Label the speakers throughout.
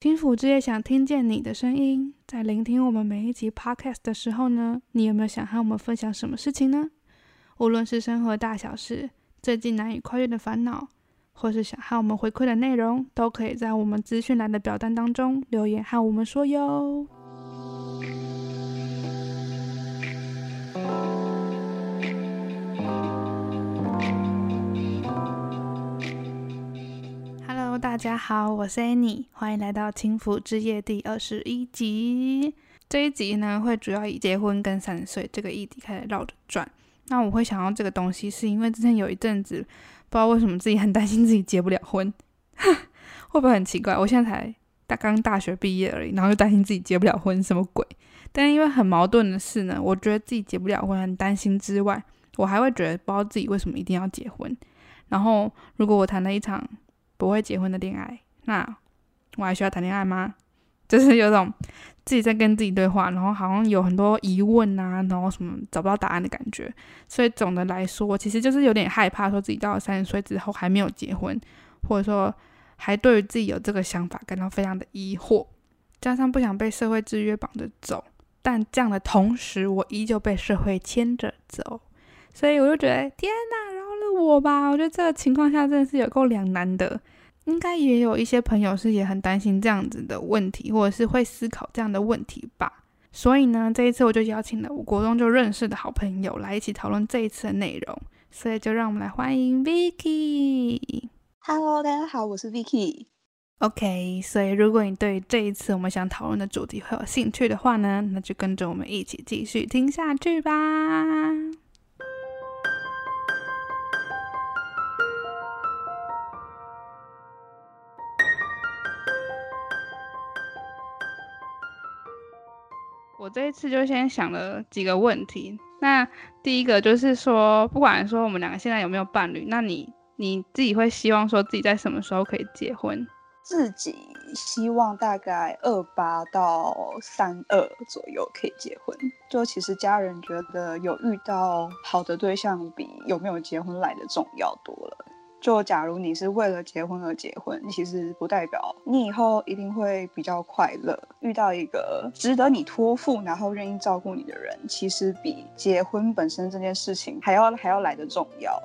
Speaker 1: 轻抚之夜想听见你的声音，在聆听我们每一集 podcast 的时候呢，你有没有想和我们分享什么事情呢？无论是生活大小事，最近难以跨越的烦恼，或是想和我们回馈的内容，都可以在我们资讯栏的表单当中留言和我们说哟。大家好，我是 Annie，欢迎来到轻抚之夜第二十一集。这一集呢，会主要以结婚跟三十岁这个议题开始绕着转。那我会想到这个东西，是因为之前有一阵子，不知道为什么自己很担心自己结不了婚，会不会很奇怪？我现在才大刚大学毕业而已，然后就担心自己结不了婚，什么鬼？但因为很矛盾的是呢，我觉得自己结不了婚很担心之外，我还会觉得不知道自己为什么一定要结婚。然后如果我谈了一场不会结婚的恋爱，那我还需要谈恋爱吗？就是有种自己在跟自己对话，然后好像有很多疑问啊，然后什么找不到答案的感觉。所以总的来说，我其实就是有点害怕，说自己到了三十岁之后还没有结婚，或者说还对于自己有这个想法感到非常的疑惑，加上不想被社会制约绑着走，但这样的同时，我依旧被社会牵着走，所以我就觉得天哪！我吧，我觉得这个情况下真的是有够两难的。应该也有一些朋友是也很担心这样子的问题，或者是会思考这样的问题吧。所以呢，这一次我就邀请了我国中就认识的好朋友来一起讨论这一次的内容。所以就让我们来欢迎 Vicky。
Speaker 2: Hello，大家好，我是 Vicky。
Speaker 1: OK，所以如果你对这一次我们想讨论的主题会有兴趣的话呢，那就跟着我们一起继续听下去吧。我这一次就先想了几个问题。那第一个就是说，不管说我们两个现在有没有伴侣，那你你自己会希望说自己在什么时候可以结婚？
Speaker 2: 自己希望大概二八到三二左右可以结婚。就其实家人觉得有遇到好的对象，比有没有结婚来的重要多了。就假如你是为了结婚而结婚，其实不代表你以后一定会比较快乐。遇到一个值得你托付，然后愿意照顾你的人，其实比结婚本身这件事情还要还要来得重要。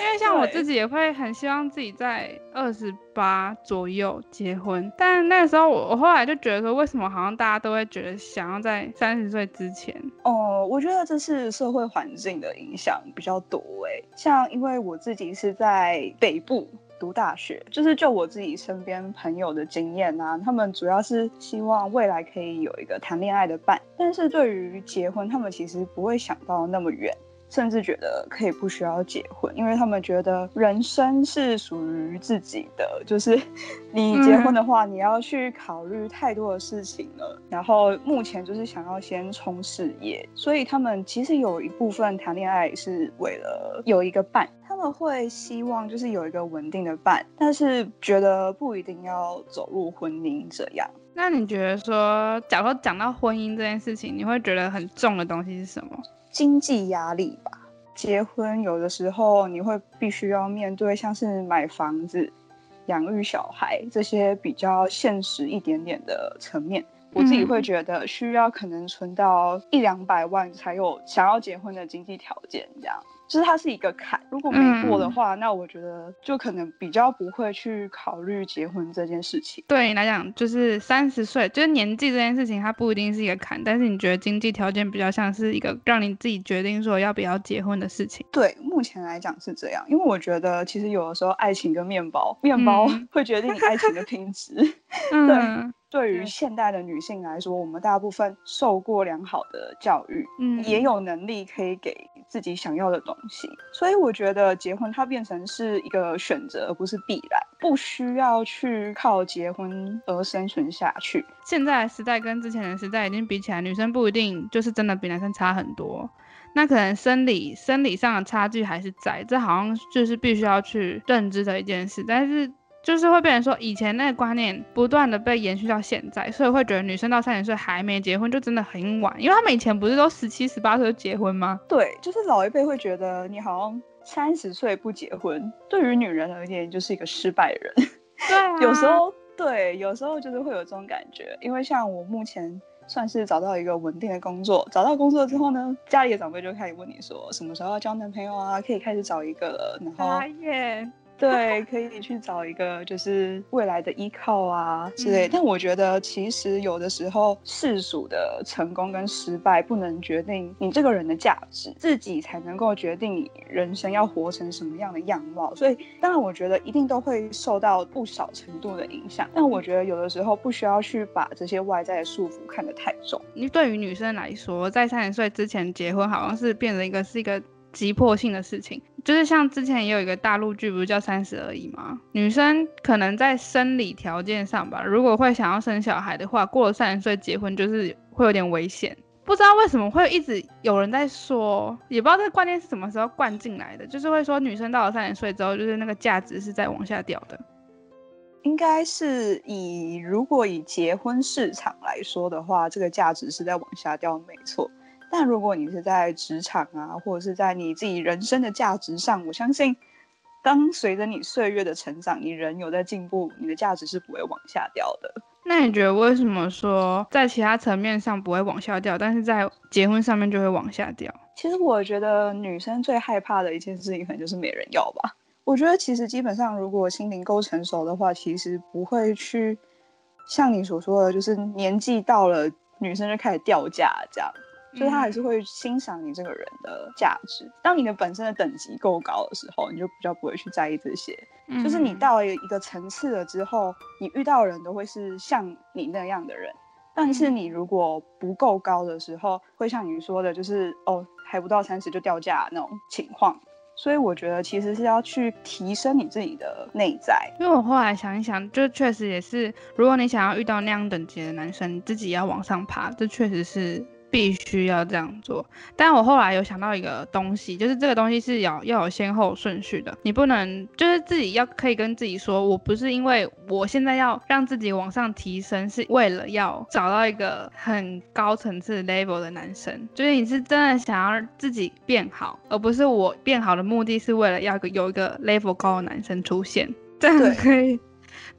Speaker 1: 因为像我自己也会很希望自己在二十八左右结婚，但那个时候我我后来就觉得说，为什么好像大家都会觉得想要在三十岁之前？
Speaker 2: 哦，我觉得这是社会环境的影响比较多诶。像因为我自己是在北部读大学，就是就我自己身边朋友的经验啊，他们主要是希望未来可以有一个谈恋爱的伴，但是对于结婚，他们其实不会想到那么远。甚至觉得可以不需要结婚，因为他们觉得人生是属于自己的，就是 你结婚的话，你要去考虑太多的事情了。然后目前就是想要先冲事业，所以他们其实有一部分谈恋爱是为了有一个伴，他们会希望就是有一个稳定的伴，但是觉得不一定要走入婚姻这样。
Speaker 1: 那你觉得说，假如说讲到婚姻这件事情，你会觉得很重的东西是什么？
Speaker 2: 经济压力吧，结婚有的时候你会必须要面对像是买房子、养育小孩这些比较现实一点点的层面。我自己会觉得需要可能存到一两百万才有想要结婚的经济条件，这样。就是它是一个坎，如果没过的话，嗯、那我觉得就可能比较不会去考虑结婚这件事情。
Speaker 1: 对你来讲，就是三十岁，就是年纪这件事情，它不一定是一个坎，但是你觉得经济条件比较像是一个让你自己决定说要不要结婚的事情。
Speaker 2: 对，目前来讲是这样，因为我觉得其实有的时候爱情跟面包，面包会决定爱情的品质。嗯、对。对于现代的女性来说，我们大部分受过良好的教育，嗯，也有能力可以给自己想要的东西，所以我觉得结婚它变成是一个选择，而不是必然，不需要去靠结婚而生存下去。
Speaker 1: 现在的时代跟之前的时代已经比起来，女生不一定就是真的比男生差很多，那可能生理生理上的差距还是在，这好像就是必须要去认知的一件事，但是。就是会变成说，以前那个观念不断的被延续到现在，所以会觉得女生到三十岁还没结婚就真的很晚，因为他们以前不是都十七、十八岁就结婚吗？
Speaker 2: 对，就是老一辈会觉得你好像三十岁不结婚，对于女人而言就是一个失败人。
Speaker 1: 对啊，
Speaker 2: 有时候对，有时候就是会有这种感觉，因为像我目前算是找到一个稳定的工作，找到工作之后呢，家里的长辈就开始问你说，什么时候要交男朋友啊？可以开始找一个了，然后。对，可以去找一个就是未来的依靠啊之类。嗯、但我觉得其实有的时候世俗的成功跟失败不能决定你这个人的价值，自己才能够决定你人生要活成什么样的样貌。所以当然我觉得一定都会受到不少程度的影响。但我觉得有的时候不需要去把这些外在的束缚看得太重。
Speaker 1: 你对于女生来说，在三十岁之前结婚，好像是变成一个是一个。急迫性的事情，就是像之前也有一个大陆剧，不是叫《三十而已》吗？女生可能在生理条件上吧，如果会想要生小孩的话，过了三十岁结婚就是会有点危险。不知道为什么会一直有人在说，也不知道这个观念是什么时候灌进来的，就是会说女生到了三十岁之后，就是那个价值是在往下掉的。
Speaker 2: 应该是以如果以结婚市场来说的话，这个价值是在往下掉，没错。但如果你是在职场啊，或者是在你自己人生的价值上，我相信，当随着你岁月的成长，你人有在进步，你的价值是不会往下掉的。
Speaker 1: 那你觉得为什么说在其他层面上不会往下掉，但是在结婚上面就会往下掉？
Speaker 2: 其实我觉得女生最害怕的一件事情，可能就是没人要吧。我觉得其实基本上，如果心灵够成熟的话，其实不会去像你所说的，就是年纪到了，女生就开始掉价这样。所以他还是会欣赏你这个人的价值。当你的本身的等级够高的时候，你就比较不会去在意这些。嗯、就是你到了一个层次了之后，你遇到的人都会是像你那样的人。但是你如果不够高的时候，会像你说的，就是哦，还不到三十就掉价那种情况。所以我觉得其实是要去提升你自己的内在。
Speaker 1: 因为我后来想一想，就确实也是，如果你想要遇到那样等级的男生，你自己要往上爬，这确实是。必须要这样做，但我后来有想到一个东西，就是这个东西是要要有先后顺序的，你不能就是自己要可以跟自己说，我不是因为我现在要让自己往上提升，是为了要找到一个很高层次 level 的男生，就是你是真的想要自己变好，而不是我变好的目的是为了要有一个 level 高的男生出现，这样可以。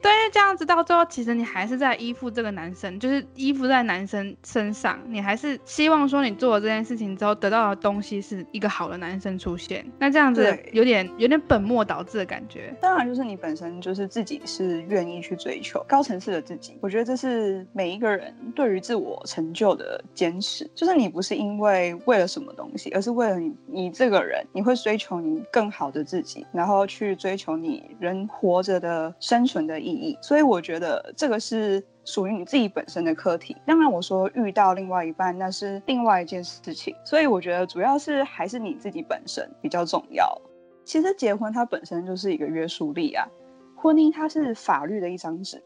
Speaker 1: 对，因为这样子到最后，其实你还是在依附这个男生，就是依附在男生身上。你还是希望说，你做了这件事情之后得到的东西是一个好的男生出现。那这样子有点有点本末倒置的感觉。
Speaker 2: 当然，就是你本身就是自己是愿意去追求高层次的自己。我觉得这是每一个人对于自我成就的坚持。就是你不是因为为了什么东西，而是为了你你这个人，你会追求你更好的自己，然后去追求你人活着的生存的意所以我觉得这个是属于你自己本身的课题。当然，我说遇到另外一半，那是另外一件事情。所以我觉得主要是还是你自己本身比较重要。其实结婚它本身就是一个约束力啊，婚姻它是法律的一张纸。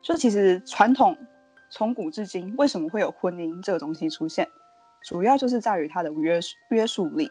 Speaker 2: 就其实传统从古至今，为什么会有婚姻这个东西出现，主要就是在于它的约束约束力。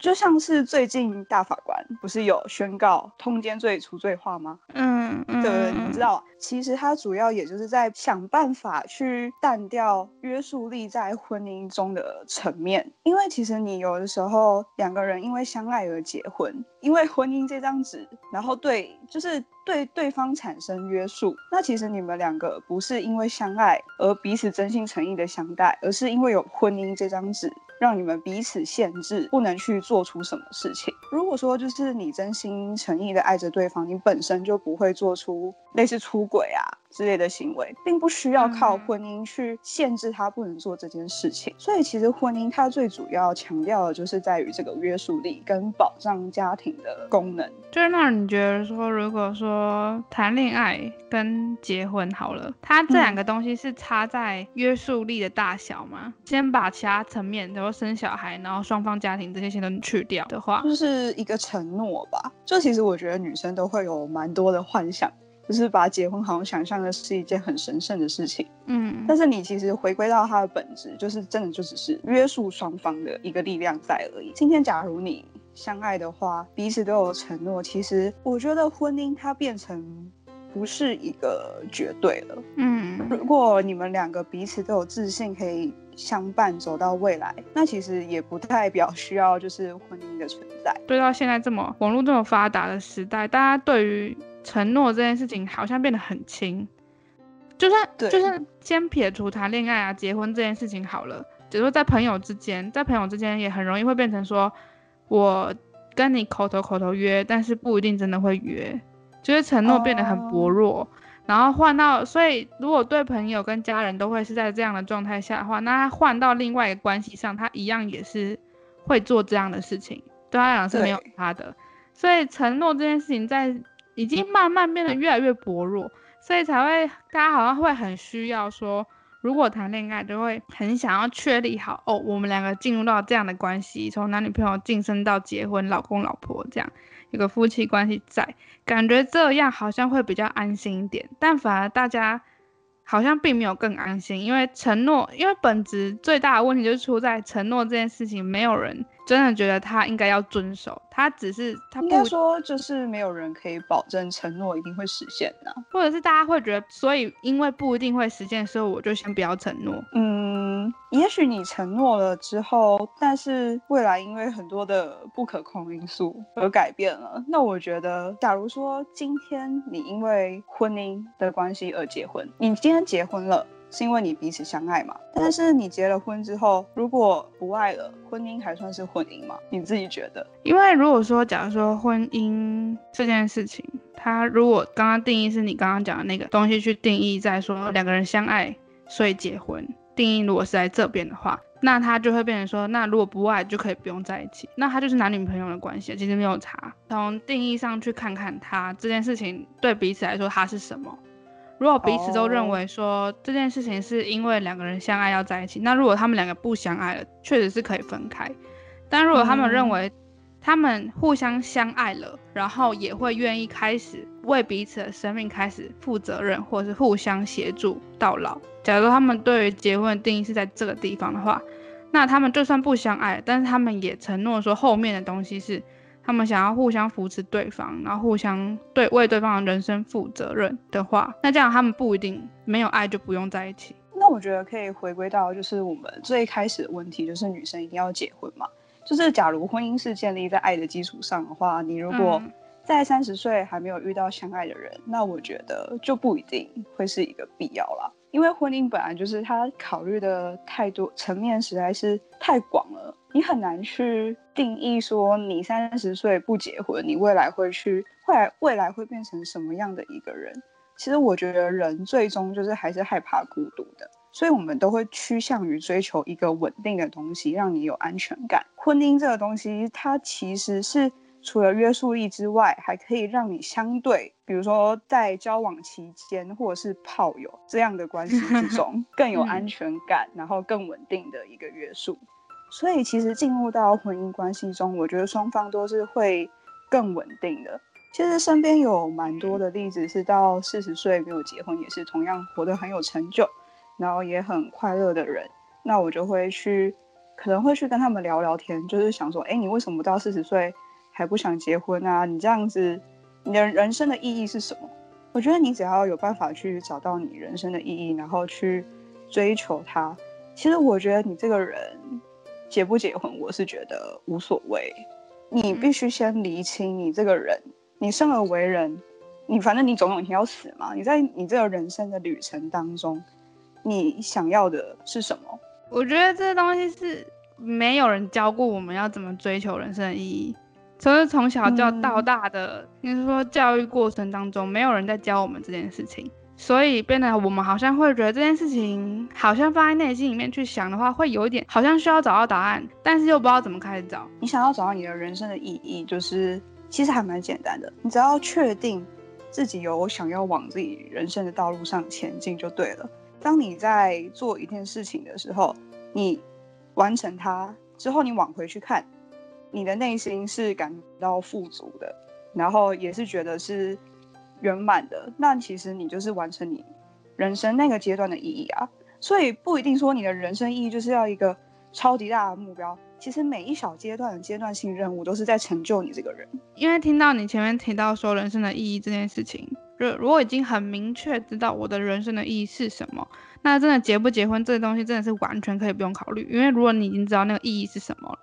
Speaker 2: 就像是最近大法官不是有宣告通奸罪除罪化吗？嗯，对不对？你知道，其实他主要也就是在想办法去淡掉约束力在婚姻中的层面，因为其实你有的时候两个人因为相爱而结婚，因为婚姻这张纸，然后对，就是对对方产生约束，那其实你们两个不是因为相爱而彼此真心诚意的相待，而是因为有婚姻这张纸。让你们彼此限制，不能去做出什么事情。如果说就是你真心诚意的爱着对方，你本身就不会做出类似出轨啊之类的行为，并不需要靠婚姻去限制他不能做这件事情。所以其实婚姻它最主要强调的就是在于这个约束力跟保障家庭的功能。
Speaker 1: 就是那你觉得说，如果说谈恋爱跟结婚好了，它这两个东西是差在约束力的大小吗？嗯、先把其他层面，比如生小孩，然后双方家庭这些先都去掉的话，
Speaker 2: 就是一个承诺吧。就其实我觉得女生都会有蛮多的幻想。就是把结婚好像想象的是一件很神圣的事情，嗯，但是你其实回归到它的本质，就是真的就只是约束双方的一个力量在而已。今天假如你相爱的话，彼此都有承诺，其实我觉得婚姻它变成不是一个绝对了，嗯，如果你们两个彼此都有自信可以相伴走到未来，那其实也不代表 需要就是婚姻的存在。
Speaker 1: 对，到现在这么网络这么发达的时代，大家对于承诺这件事情好像变得很轻，就算就算先撇除谈恋爱啊、结婚这件事情好了，只是说在朋友之间，在朋友之间也很容易会变成说，我跟你口头口头约，但是不一定真的会约，就是承诺变得很薄弱。Oh. 然后换到，所以如果对朋友跟家人都会是在这样的状态下的话，那他换到另外一个关系上，他一样也是会做这样的事情，对他来讲是没有他的。所以承诺这件事情在已经慢慢变得越来越薄弱，所以才会大家好像会很需要说，如果谈恋爱就会很想要确立好哦，我们两个进入到这样的关系，从男女朋友晋升到结婚，老公老婆这样。有个夫妻关系在，感觉这样好像会比较安心一点，但反而大家好像并没有更安心，因为承诺，因为本质最大的问题就是出在承诺这件事情，没有人。真的觉得他应该要遵守，他只是他不应该
Speaker 2: 说就是没有人可以保证承诺一定会实现的、啊，
Speaker 1: 或者是大家会觉得，所以因为不一定会实现，所以我就先不要承诺。
Speaker 2: 嗯，也许你承诺了之后，但是未来因为很多的不可控因素而改变了。那我觉得，假如说今天你因为婚姻的关系而结婚，你今天结婚了。是因为你彼此相爱嘛？但是你结了婚之后，如果不爱了，婚姻还算是婚姻吗？你自己觉得？
Speaker 1: 因为如果说，假如说婚姻这件事情，它如果刚刚定义是你刚刚讲的那个东西去定义，在说两个人相爱所以结婚，定义如果是在这边的话，那它就会变成说，那如果不爱就可以不用在一起，那它就是男女朋友的关系，其实没有差。从定义上去看看它这件事情对彼此来说它是什么。如果彼此都认为说这件事情是因为两个人相爱要在一起，那如果他们两个不相爱了，确实是可以分开。但如果他们认为他们互相相爱了，然后也会愿意开始为彼此的生命开始负责任，或者是互相协助到老。假如他们对于结婚的定义是在这个地方的话，那他们就算不相爱，但是他们也承诺说后面的东西是。他们想要互相扶持对方，然后互相对为对方的人生负责任的话，那这样他们不一定没有爱就不用在一起。
Speaker 2: 那我觉得可以回归到就是我们最开始的问题，就是女生一定要结婚嘛？就是假如婚姻是建立在爱的基础上的话，你如果在三十岁还没有遇到相爱的人，嗯，那我觉得就不一定会是一个必要啦。因为婚姻本来就是他考虑的太多层面实在是太广了。你很难去定义说，你三十岁不结婚，你未来会去，未来未来会变成什么样的一个人？其实我觉得人最终就是还是害怕孤独的，所以我们都会趋向于追求一个稳定的东西，让你有安全感。婚姻这个东西，它其实是除了约束力之外，还可以让你相对，比如说在交往期间或者是炮友这样的关系之中，更有安全感，然后更稳定的一个约束。所以其实进入到婚姻关系中，我觉得双方都是会更稳定的。其实身边有蛮多的例子是到四十岁没有结婚，也是同样活得很有成就，然后也很快乐的人。那我就会去，可能会去跟他们聊聊天，就是想说，哎，你为什么到四十岁还不想结婚啊？你这样子，你的人生的意义是什么？我觉得你只要有办法去找到你人生的意义，然后去追求它。其实我觉得你这个人。结不结婚，我是觉得无所谓。你必须先厘清你这个人，你生而为人，你反正你总有一天要死嘛。你在你这个人生的旅程当中，你想要的是什么？
Speaker 1: 我觉得这东西是没有人教过我们要怎么追求人生的意义，从从小教到大的，应该说教育过程当中，没有人在教我们这件事情。所以变得我们好像会觉得这件事情，好像放在内心里面去想的话，会有一点好像需要找到答案，但是又不知道怎么开始找。
Speaker 2: 你想要找到你的人生的意义，就是其实还蛮简单的，你只要确定自己有想要往自己人生的道路上前进就对了。当你在做一件事情的时候，你完成它之后，你往回去看，你的内心是感到富足的，然后也是觉得是。圆满的，那其实你就是完成你人生那个阶段的意义啊。所以不一定说你的人生意义就是要一个超级大的目标。其实每一小阶段的阶段性任务都是在成就你这个人。
Speaker 1: 因为听到你前面提到说人生的意义这件事情，就如果已经很明确知道我的人生的意义是什么，那真的结不结婚这个东西真的是完全可以不用考虑。因为如果你已经知道那个意义是什么了，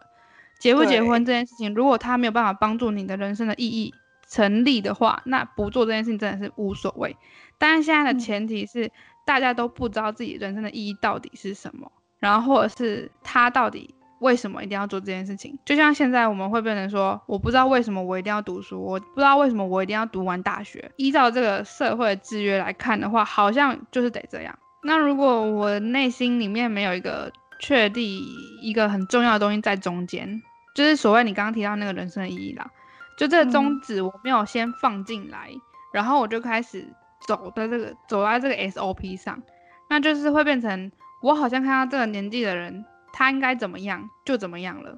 Speaker 1: 结不结婚这件事情，如果他没有办法帮助你的人生的意义成立的话，那不做这件事情真的是无所谓。但是现在的前提是，大家都不知道自己人生的意义到底是什么，然后或者是他到底为什么一定要做这件事情。就像现在我们会变成说，我不知道为什么我一定要读书，我不知道为什么我一定要读完大学。依照这个社会的制约来看的话，好像就是得这样。那如果我内心里面没有一个确定一个很重要的东西在中间，就是所谓你刚刚提到那个人生的意义啦。就这个宗旨我没有先放进来，嗯、然后我就开始走在这个走在这个 SOP 上，那就是会变成我好像看到这个年纪的人，他应该怎么样就怎么样了，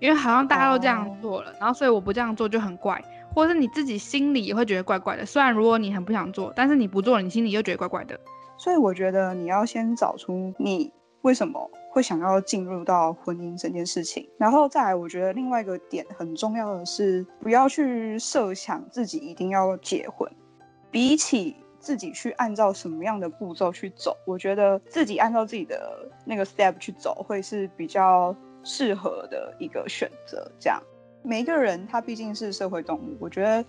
Speaker 1: 因为好像大家都这样做了，哦、然后所以我不这样做就很怪，或者是你自己心里也会觉得怪怪的。虽然如果你很不想做，但是你不做了，你心里又觉得怪怪的。
Speaker 2: 所以我觉得你要先找出你为什么会想要进入到婚姻这件事情，然后再来，我觉得另外一个点很重要的是，不要去设想自己一定要结婚。比起自己去按照什么样的步骤去走，我觉得自己按照自己的那个 step 去走，会是比较适合的一个选择。这样，每一个人他毕竟是社会动物，我觉得。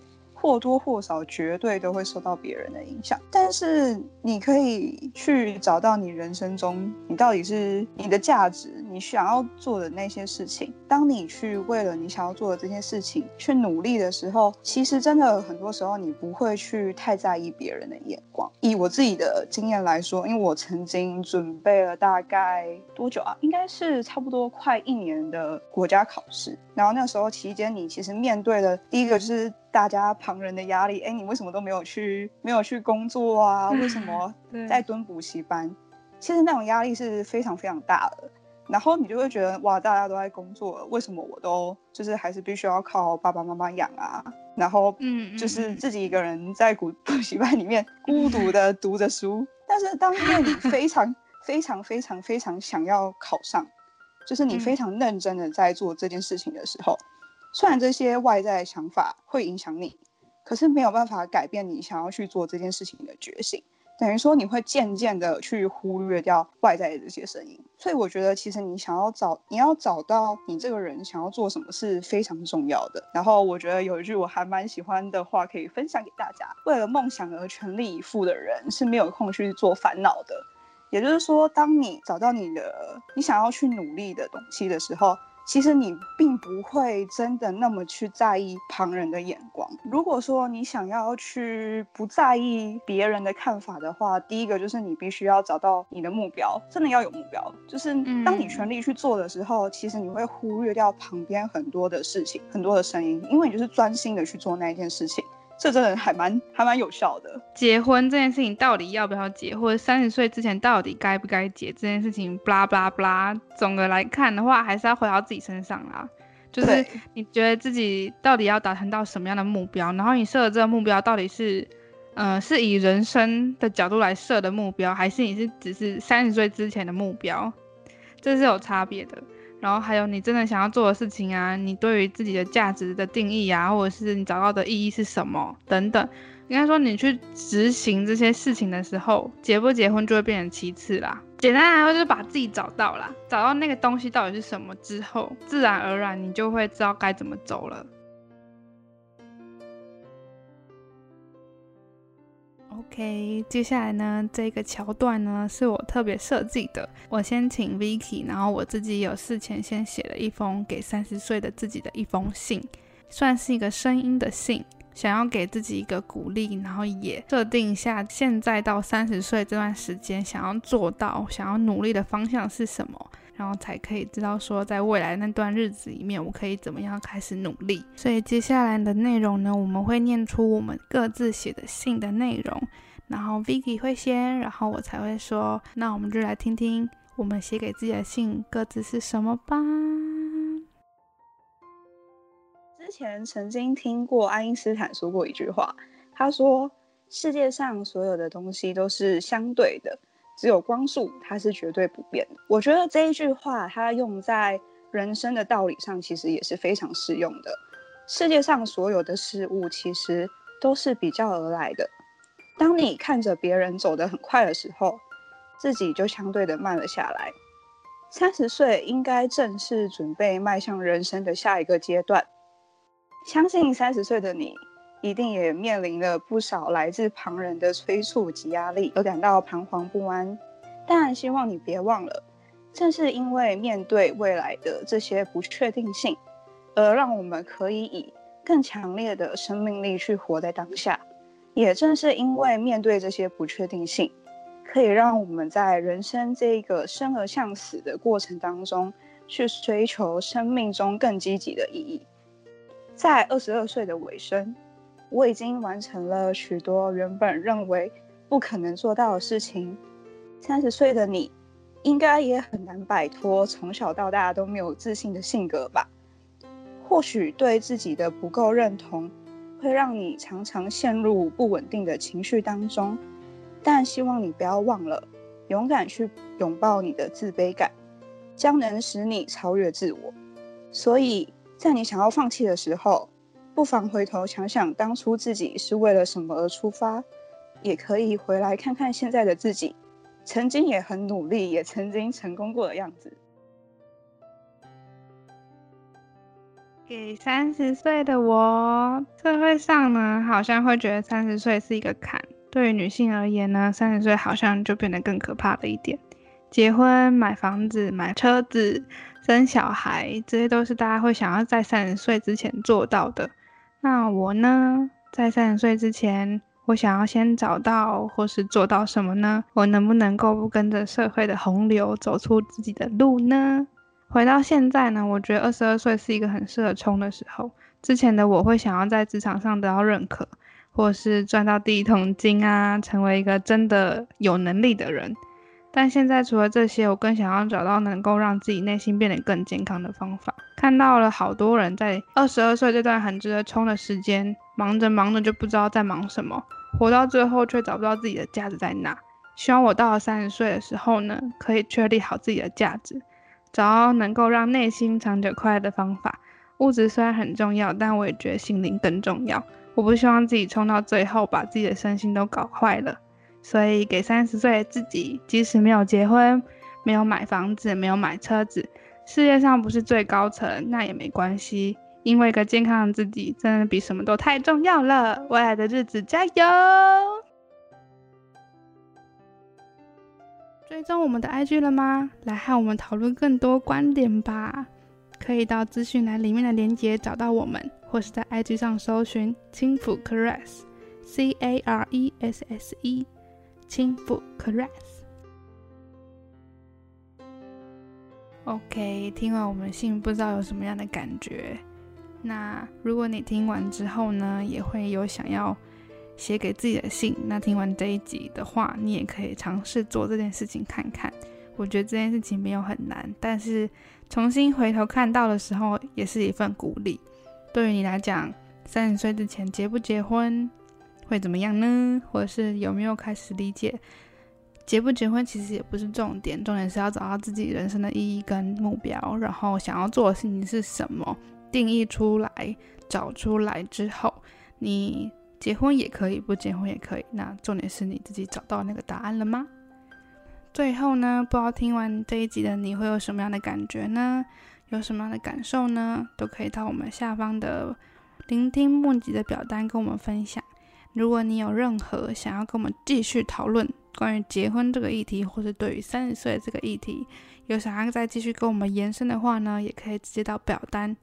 Speaker 2: 或多或少绝对都会受到别人的影响，但是你可以去找到你人生中你到底是你的价值，你想要做的那些事情。当你去为了你想要做的这些事情去努力的时候，其实真的很多时候你不会去太在意别人的眼光。以我自己的经验来说，因为我曾经准备了大概多久啊？应该是差不多快一年的国家考试。然后那时候期间，你其实面对的第一个就是大家旁人的压力，哎，你为什么都没有去，没有去工作啊？为什么 在蹲补习班？其实那种压力是非常非常大的。然后你就会觉得，哇，大家都在工作，为什么我都就是还是必须要靠爸爸妈妈养啊？然后，嗯，就是自己一个人在补 补习班里面孤独的读着书。但是当因为你 非常非常非常非常想要考上。就是你非常认真的在做这件事情的时候，嗯、虽然这些外在的想法会影响你，可是没有办法改变你想要去做这件事情的决心。等于说你会渐渐的去忽略掉外在的这些声音。所以我觉得，其实你想要找，你要找到你这个人想要做什么是非常重要的。然后我觉得有一句我还蛮喜欢的话，可以分享给大家：为了梦想而全力以赴的人是没有空去做烦恼的。也就是说，当你找到你的你想要去努力的东西的时候，其实你并不会真的那么去在意旁人的眼光。如果说你想要去不在意别人的看法的话，第一个就是你必须要找到你的目标，真的要有目标。就是当你全力去做的时候，其实你会忽略掉旁边很多的事情、很多的声音，因为你就是专心的去做那一件事情。这真的还蛮还蛮有效的。
Speaker 1: 结婚这件事情到底要不要结，或者三十岁之前到底该不该结这件事情，巴拉巴拉巴拉，总的来看的话，还是要回到自己身上啦。就是你觉得自己到底要达成到什么样的目标，然后你设的这个目标到底是，呃，是以人生的角度来设的目标，还是你是只是三十岁之前的目标，这是有差别的。然后还有你真的想要做的事情啊，你对于自己的价值的定义啊，或者是你找到的意义是什么等等，应该说你去执行这些事情的时候，结不结婚就会变成其次啦。简单来说就是把自己找到啦，找到那个东西到底是什么之后，自然而然你就会知道该怎么走了。OK，接下来呢，这个桥段呢是我特别设计的。我先请 Vicky，然后我自己有事前先写了一封给三十岁的自己的一封信，算是一个声音的信，想要给自己一个鼓励，然后也设定一下现在到三十岁这段时间想要做到、想要努力的方向是什么。然后才可以知道说，在未来那段日子里面，我可以怎么样开始努力。所以接下来的内容呢，我们会念出我们各自写的信的内容，然后 Vicky 会先，然后我才会说。那我们就来听听我们写给自己的信各自是什么吧。
Speaker 2: 之前曾经听过爱因斯坦说过一句话，他说：“世界上所有的东西都是相对的。”只有光速，它是绝对不变的。我觉得这一句话，它用在人生的道理上，其实也是非常适用的。世界上所有的事物，其实都是比较而来的。当你看着别人走得很快的时候，自己就相对的慢了下来。三十岁应该正是准备迈向人生的下一个阶段。相信三十岁的你，一定也面临了不少来自旁人的催促及压力，而感到彷徨不安。但希望你别忘了，正是因为面对未来的这些不确定性，而让我们可以以更强烈的生命力去活在当下。也正是因为面对这些不确定性，可以让我们在人生这个生而向死的过程当中，去追求生命中更积极的意义。在二十二岁的尾声。我已经完成了许多原本认为不可能做到的事情。三十岁的你，应该也很难摆脱从小到大都没有自信的性格吧？或许对自己的不够认同，会让你常常陷入不稳定的情绪当中。但希望你不要忘了，勇敢去拥抱你的自卑感，将能使你超越自我。所以在你想要放弃的时候，不妨回头想想当初自己是为了什么而出发，也可以回来看看现在的自己，曾经也很努力，也曾经成功过的样子。
Speaker 1: 给三十岁的我，社会上呢，好像会觉得三十岁是一个坎。对于女性而言呢，三十岁好像就变得更可怕了一点。结婚、买房子、买车子、生小孩，这些都是大家会想要在三十岁之前做到的。那我呢，在三十岁之前，我想要先找到或是做到什么呢？我能不能够不跟着社会的洪流，走出自己的路呢？回到现在呢，我觉得二十二岁是一个很适合冲的时候。之前的我会想要在职场上得到认可，或是赚到第一桶金啊，成为一个真的有能力的人。但现在除了这些，我更想要找到能够让自己内心变得更健康的方法。看到了好多人在二十二岁这段很值得冲的时间，忙着忙着就不知道在忙什么，活到最后却找不到自己的价值在哪。希望我到了三十岁的时候呢，可以确立好自己的价值，找到能够让内心长久快乐的方法。物质虽然很重要，但我也觉得心灵更重要。我不希望自己冲到最后，把自己的身心都搞坏了。所以，给三十岁的自己，即使没有结婚，没有买房子，没有买车子，事业上不是最高层，那也没关系，因为一个健康的自己，真的比什么都太重要了。未来的日子，加油！追踪我们的 IG 了吗？来和我们讨论更多观点吧。可以到资讯栏里面的链接找到我们，或是在 IG 上搜寻“轻抚 Caress”，C A R E S S E。轻抚 Caress。OK，听完我们信，不知道有什么样的感觉。那如果你听完之后呢，也会有想要写给自己的信，那听完这一集的话，你也可以尝试做这件事情看看。我觉得这件事情没有很难，但是重新回头看到的时候，也是一份鼓励。对于你来讲，三十岁之前结不结婚？会怎么样呢？或者是有没有开始理解，结不结婚其实也不是重点，重点是要找到自己人生的意义跟目标，然后想要做的事情是什么，定义出来，找出来之后，你结婚也可以，不结婚也可以。那重点是你自己找到那个答案了吗？最后呢，不知道听完这一集的你会有什么样的感觉呢？有什么样的感受呢？都可以到我们下方的聆听募集的表单跟我们分享。如果你有任何想要跟我们继续讨论关于结婚这个议题，或是对于三十岁这个议题，有想要再继续跟我们延伸的话呢，也可以直接到表单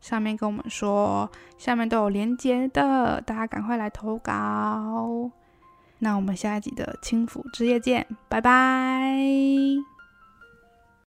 Speaker 1: 上面跟我们说，下面都有连接的，大家赶快来投稿。那我们下一集的轻抚之夜见，拜拜。